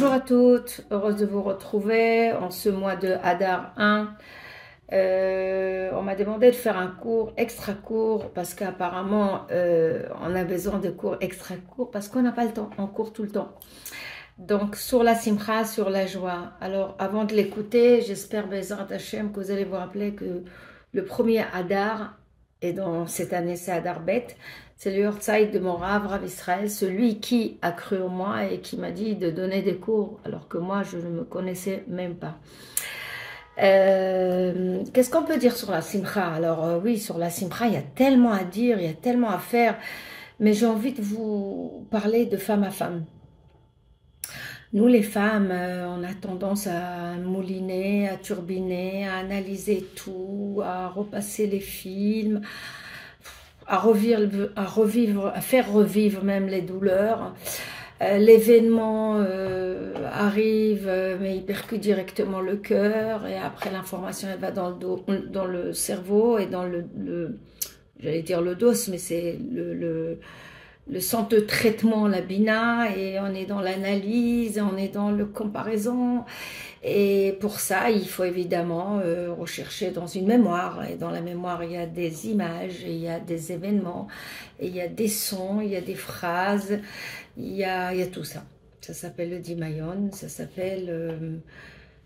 Bonjour à toutes, heureuse de vous retrouver en ce mois de Hadar 1. Euh, on m'a demandé de faire un cours extra court parce qu'apparemment euh, on a besoin de cours extra courts parce qu'on n'a pas le temps, on court tout le temps. Donc sur la simcha, sur la joie. Alors avant de l'écouter, j'espère Bézard Hachem que vous allez vous rappeler que le premier Hadar, et dans cette année c'est Hadar Bet, c'est le Yortzeit de mon Rav, Rav Israël, celui qui a cru en moi et qui m'a dit de donner des cours, alors que moi, je ne me connaissais même pas. Euh, Qu'est-ce qu'on peut dire sur la Simcha? Alors euh, oui, sur la Simcha, il y a tellement à dire, il y a tellement à faire, mais j'ai envie de vous parler de femme à femme. Nous, les femmes, euh, on a tendance à mouliner, à turbiner, à analyser tout, à repasser les films, à revivre, à faire revivre même les douleurs. Euh, L'événement euh, arrive, mais il percute directement le cœur, et après l'information elle va dans le dos, dans le cerveau et dans le, le j'allais dire le dos, mais c'est le, le, le centre de traitement, la bina, et on est dans l'analyse, on est dans le comparaison. Et pour ça, il faut évidemment euh, rechercher dans une mémoire. Et dans la mémoire, il y a des images, il y a des événements, il y a des sons, il y a des phrases, il y a, il y a tout ça. Ça s'appelle le Dimayon, ça s'appelle euh,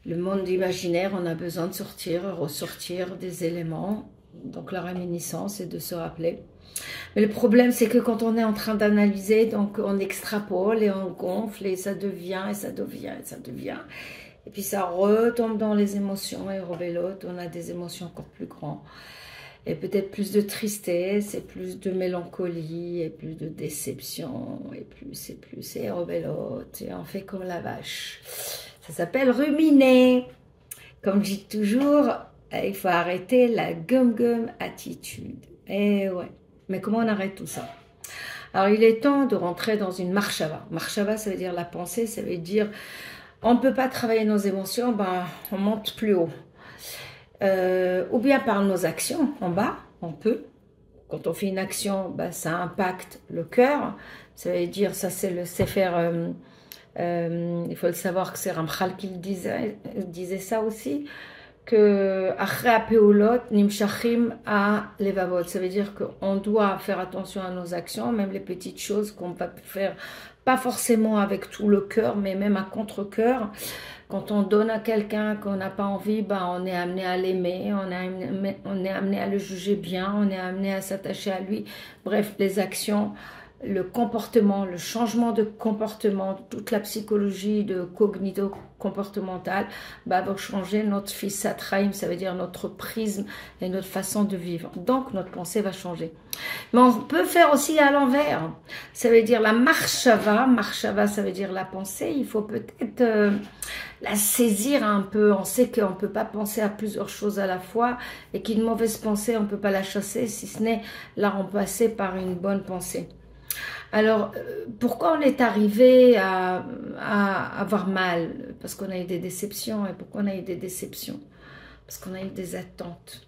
le monde imaginaire. On a besoin de sortir, ressortir des éléments. Donc la réminiscence, c'est de se rappeler. Mais le problème, c'est que quand on est en train d'analyser, donc on extrapole et on gonfle et ça devient, et ça devient, et ça devient. Et puis ça retombe dans les émotions et rebelote, on a des émotions encore plus grandes. Et peut-être plus de tristesse, et plus de mélancolie, et plus de déception, et plus, et plus, et rebelote, et on fait comme la vache. Ça s'appelle ruminer. Comme je dis toujours, il faut arrêter la gum-gum attitude. Et ouais. Mais comment on arrête tout ça? Alors il est temps de rentrer dans une marshava. Marshava, ça veut dire la pensée, ça veut dire on ne peut pas travailler nos émotions, ben, on monte plus haut. Euh, ou bien par nos actions en bas, on peut. Quand on fait une action, ben, ça impacte le cœur. Ça veut dire, ça c'est le Sefer, euh, euh, il faut le savoir que c'est Ramchal qui disait ça aussi, que nimshachim a levavot. Ça veut dire qu'on doit faire attention à nos actions, même les petites choses qu'on va faire pas forcément avec tout le cœur, mais même à contre-cœur. Quand on donne à quelqu'un qu'on n'a pas envie, bah, on est amené à l'aimer, on, on est amené à le juger bien, on est amené à s'attacher à lui. Bref, les actions le comportement, le changement de comportement, toute la psychologie de cognito comportementale bah, va changer notre fils satraïm, ça veut dire notre prisme et notre façon de vivre. Donc notre pensée va changer. Mais on peut faire aussi à l'envers. Ça veut dire la marchava. Marchava, ça veut dire la pensée. Il faut peut-être euh, la saisir un peu. On sait qu'on ne peut pas penser à plusieurs choses à la fois et qu'une mauvaise pensée, on ne peut pas la chasser si ce n'est la remplacer par une bonne pensée. Alors, euh, pourquoi on est arrivé à, avoir mal? Parce qu'on a eu des déceptions. Et pourquoi on a eu des déceptions? Parce qu'on a eu des attentes.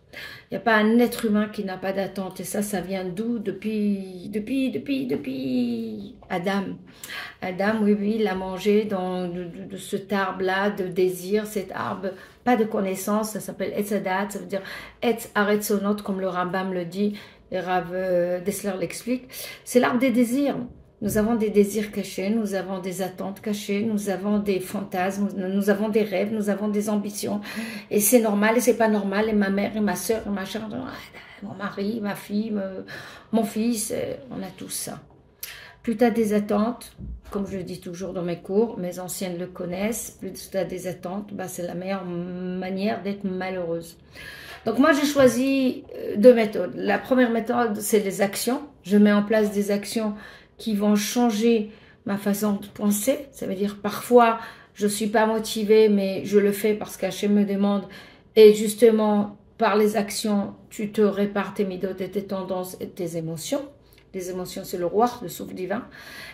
Il n'y a pas un être humain qui n'a pas d'attente. Et ça, ça vient d'où? Depuis, depuis, depuis, depuis Adam. Adam, oui, oui, il a mangé dans, de, cet arbre-là de désir, cet arbre, pas de connaissance, ça s'appelle Etzadat, ça veut dire Etz Aretzonot, comme le Rambam le dit, et euh, Dessler l'explique, c'est l'arbre des désirs. Nous avons des désirs cachés, nous avons des attentes cachées, nous avons des fantasmes, nous avons des rêves, nous avons des ambitions. Et c'est normal et c'est pas normal. Et ma mère et ma soeur et ma chère, mon mari, ma fille, mon fils, euh, on a tout ça. Plus tu as des attentes, comme je le dis toujours dans mes cours, mes anciennes le connaissent, plus tu as des attentes, bah, c'est la meilleure manière d'être malheureuse. Donc moi, j'ai choisi euh, deux méthodes. La première méthode, c'est les actions. Je mets en place des actions qui vont changer ma façon de penser. Ça veut dire parfois, je suis pas motivée, mais je le fais parce qu'Hachem me demande. Et justement, par les actions, tu te répares tes midotes et tes tendances et tes émotions. Les émotions, c'est le roi, le souffle divin.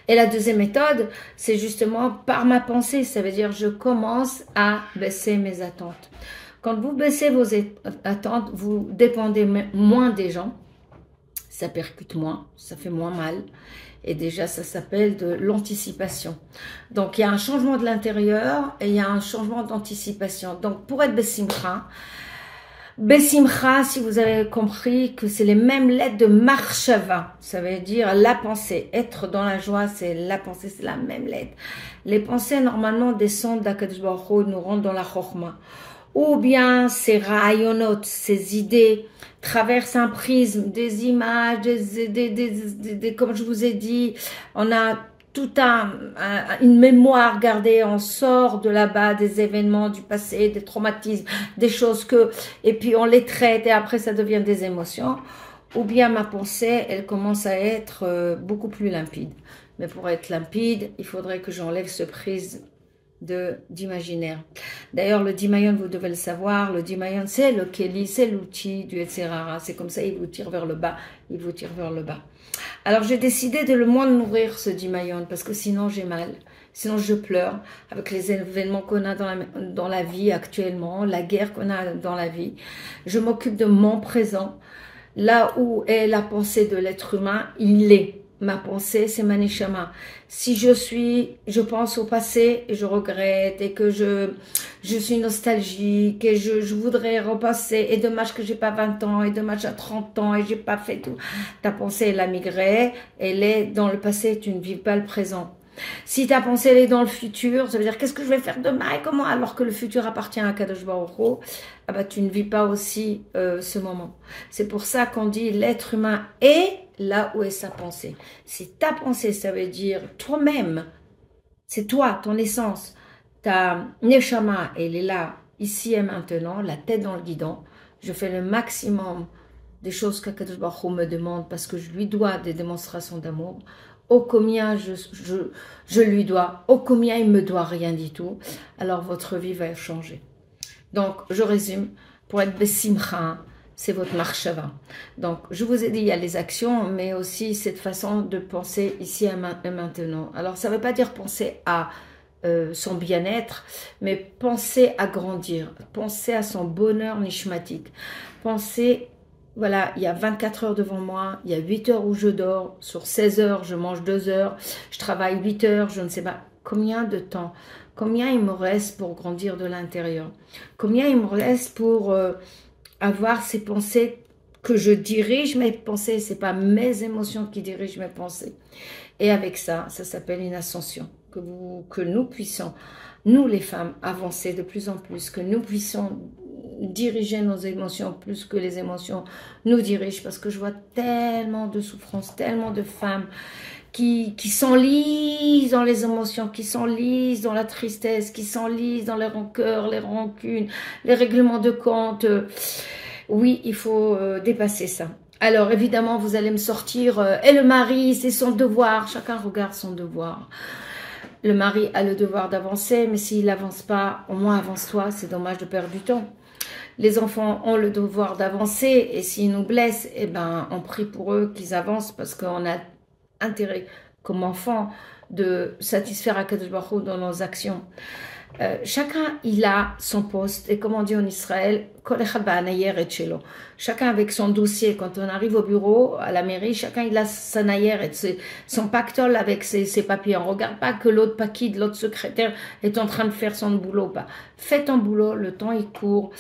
Et la deuxième méthode, c'est justement par ma pensée. Ça veut dire je commence à baisser mes attentes. Quand vous baissez vos attentes, vous dépendez moins des gens. ça percute moins, ça fait moins mal. Et déjà, ça s'appelle de l'anticipation. Donc, il y a un changement de l'intérieur et il y a un changement d'anticipation. Donc, pour être Bessimcha, Bessimcha, si vous avez compris que c'est les mêmes lettres de Marshava, ça veut dire la pensée. Être dans la joie, c'est la pensée, c'est la même lettre. Les pensées, normalement, descendent d'Akadosh nous rendent dans la chorma. Ou bien ces rayonot, ces idées, traversent un prisme, des images, des, des, des, comme je vous ai dit, on a tout un, une mémoire gardée, on sort de là-bas des événements du passé, des traumatismes, des choses que, et puis on les traite et après ça devient des émotions. Ou bien ma pensée, elle commence à être euh, beaucoup plus limpide. Mais pour être limpide, il faudrait que j'enlève ce prisme d'imaginaire. D'ailleurs, le Dimayon, vous devez le savoir, le Dimayon, c'est le Kelly, c'est l'outil du etc. C'est comme ça, il vous tire vers le bas, il vous tire vers le bas. Alors j'ai décidé de le moins nourrir ce Dimayon parce que sinon j'ai mal. Sinon je pleure avec les événements qu'on a dans la, dans la vie actuellement, la guerre qu'on a dans la vie. Je m'occupe de mon présent. Là où est la pensée de l'être humain, il est ma pensée, c'est Manishama. Si je suis, je pense au passé et je regrette et que je, je suis nostalgique et je, je voudrais repasser et dommage que j'ai pas 20 ans et dommage à 30 ans et j'ai pas fait tout. Ta pensée, elle a migré, elle est dans le passé, tu ne vis pas le présent. Si ta pensée elle est dans le futur, ça veut dire qu'est-ce que je vais faire demain et comment? Alors que le futur appartient à Kadosh Baruch ah bah tu ne vis pas aussi euh, ce moment. C'est pour ça qu'on dit l'être humain est là où est sa pensée. Si ta pensée, ça veut dire toi-même, c'est toi, ton essence, ta neshama, elle est là, ici et maintenant, la tête dans le guidon. Je fais le maximum des choses que Baruch me demande parce que je lui dois des démonstrations d'amour. Au combien je, je, je lui dois, au combien il me doit rien du tout, alors votre vie va changer. Donc, je résume, pour être Bessimcha, c'est votre marchava. Donc, je vous ai dit, il y a les actions, mais aussi cette façon de penser ici et maintenant. Alors, ça ne veut pas dire penser à euh, son bien-être, mais penser à grandir, penser à son bonheur nishmatique, penser, voilà, il y a 24 heures devant moi, il y a 8 heures où je dors, sur 16 heures, je mange 2 heures, je travaille 8 heures, je ne sais pas combien de temps, combien il me reste pour grandir de l'intérieur, combien il me reste pour... Euh, avoir ces pensées que je dirige mes pensées, c'est pas mes émotions qui dirigent mes pensées. Et avec ça, ça s'appelle une ascension. Que, vous, que nous puissions, nous les femmes, avancer de plus en plus, que nous puissions diriger nos émotions plus que les émotions nous dirigent, parce que je vois tellement de souffrances, tellement de femmes qui, qui s'enlisent dans les émotions, qui s'enlisent dans la tristesse, qui s'enlisent dans les rancœurs, les rancunes, les règlements de compte. Oui, il faut euh, dépasser ça. Alors évidemment, vous allez me sortir, euh, et le mari, c'est son devoir, chacun regarde son devoir. Le mari a le devoir d'avancer, mais s'il n'avance pas, au moins avance-toi, c'est dommage de perdre du temps. Les enfants ont le devoir d'avancer, et s'ils nous blessent, eh ben, on prie pour eux qu'ils avancent parce qu'on a intérêt comme enfant de satisfaire Akadosh Baruch dans nos actions. Euh, chacun, il a son poste. Et comme on dit en Israël, chacun avec son dossier. Quand on arrive au bureau, à la mairie, chacun, il a sa naïère et son pactole avec ses, papiers. On regarde pas que l'autre paquet, l'autre secrétaire est en train de faire son boulot. Pas. Fais ton boulot, le temps, il court.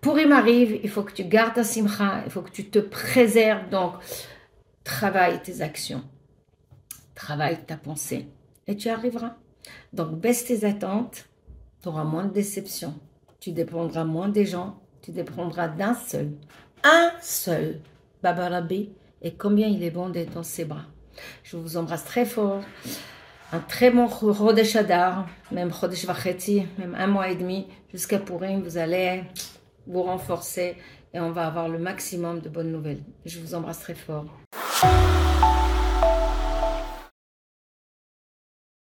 Pour il m'arrive, il faut que tu gardes ta simcha, il faut que tu te préserves. Donc, travaille tes actions travaille ta pensée et tu arriveras. Donc baisse tes attentes, tu auras moins de déceptions, tu dépendras moins des gens, tu dépendras d'un seul, un seul, Baba Rabbi, et combien il est bon d'être dans ses bras. Je vous embrasse très fort. Un très bon Rodesh Adar, même Rodesh Vacheti, même un mois et demi, jusqu'à Purim, vous allez vous renforcer et on va avoir le maximum de bonnes nouvelles. Je vous embrasse très fort.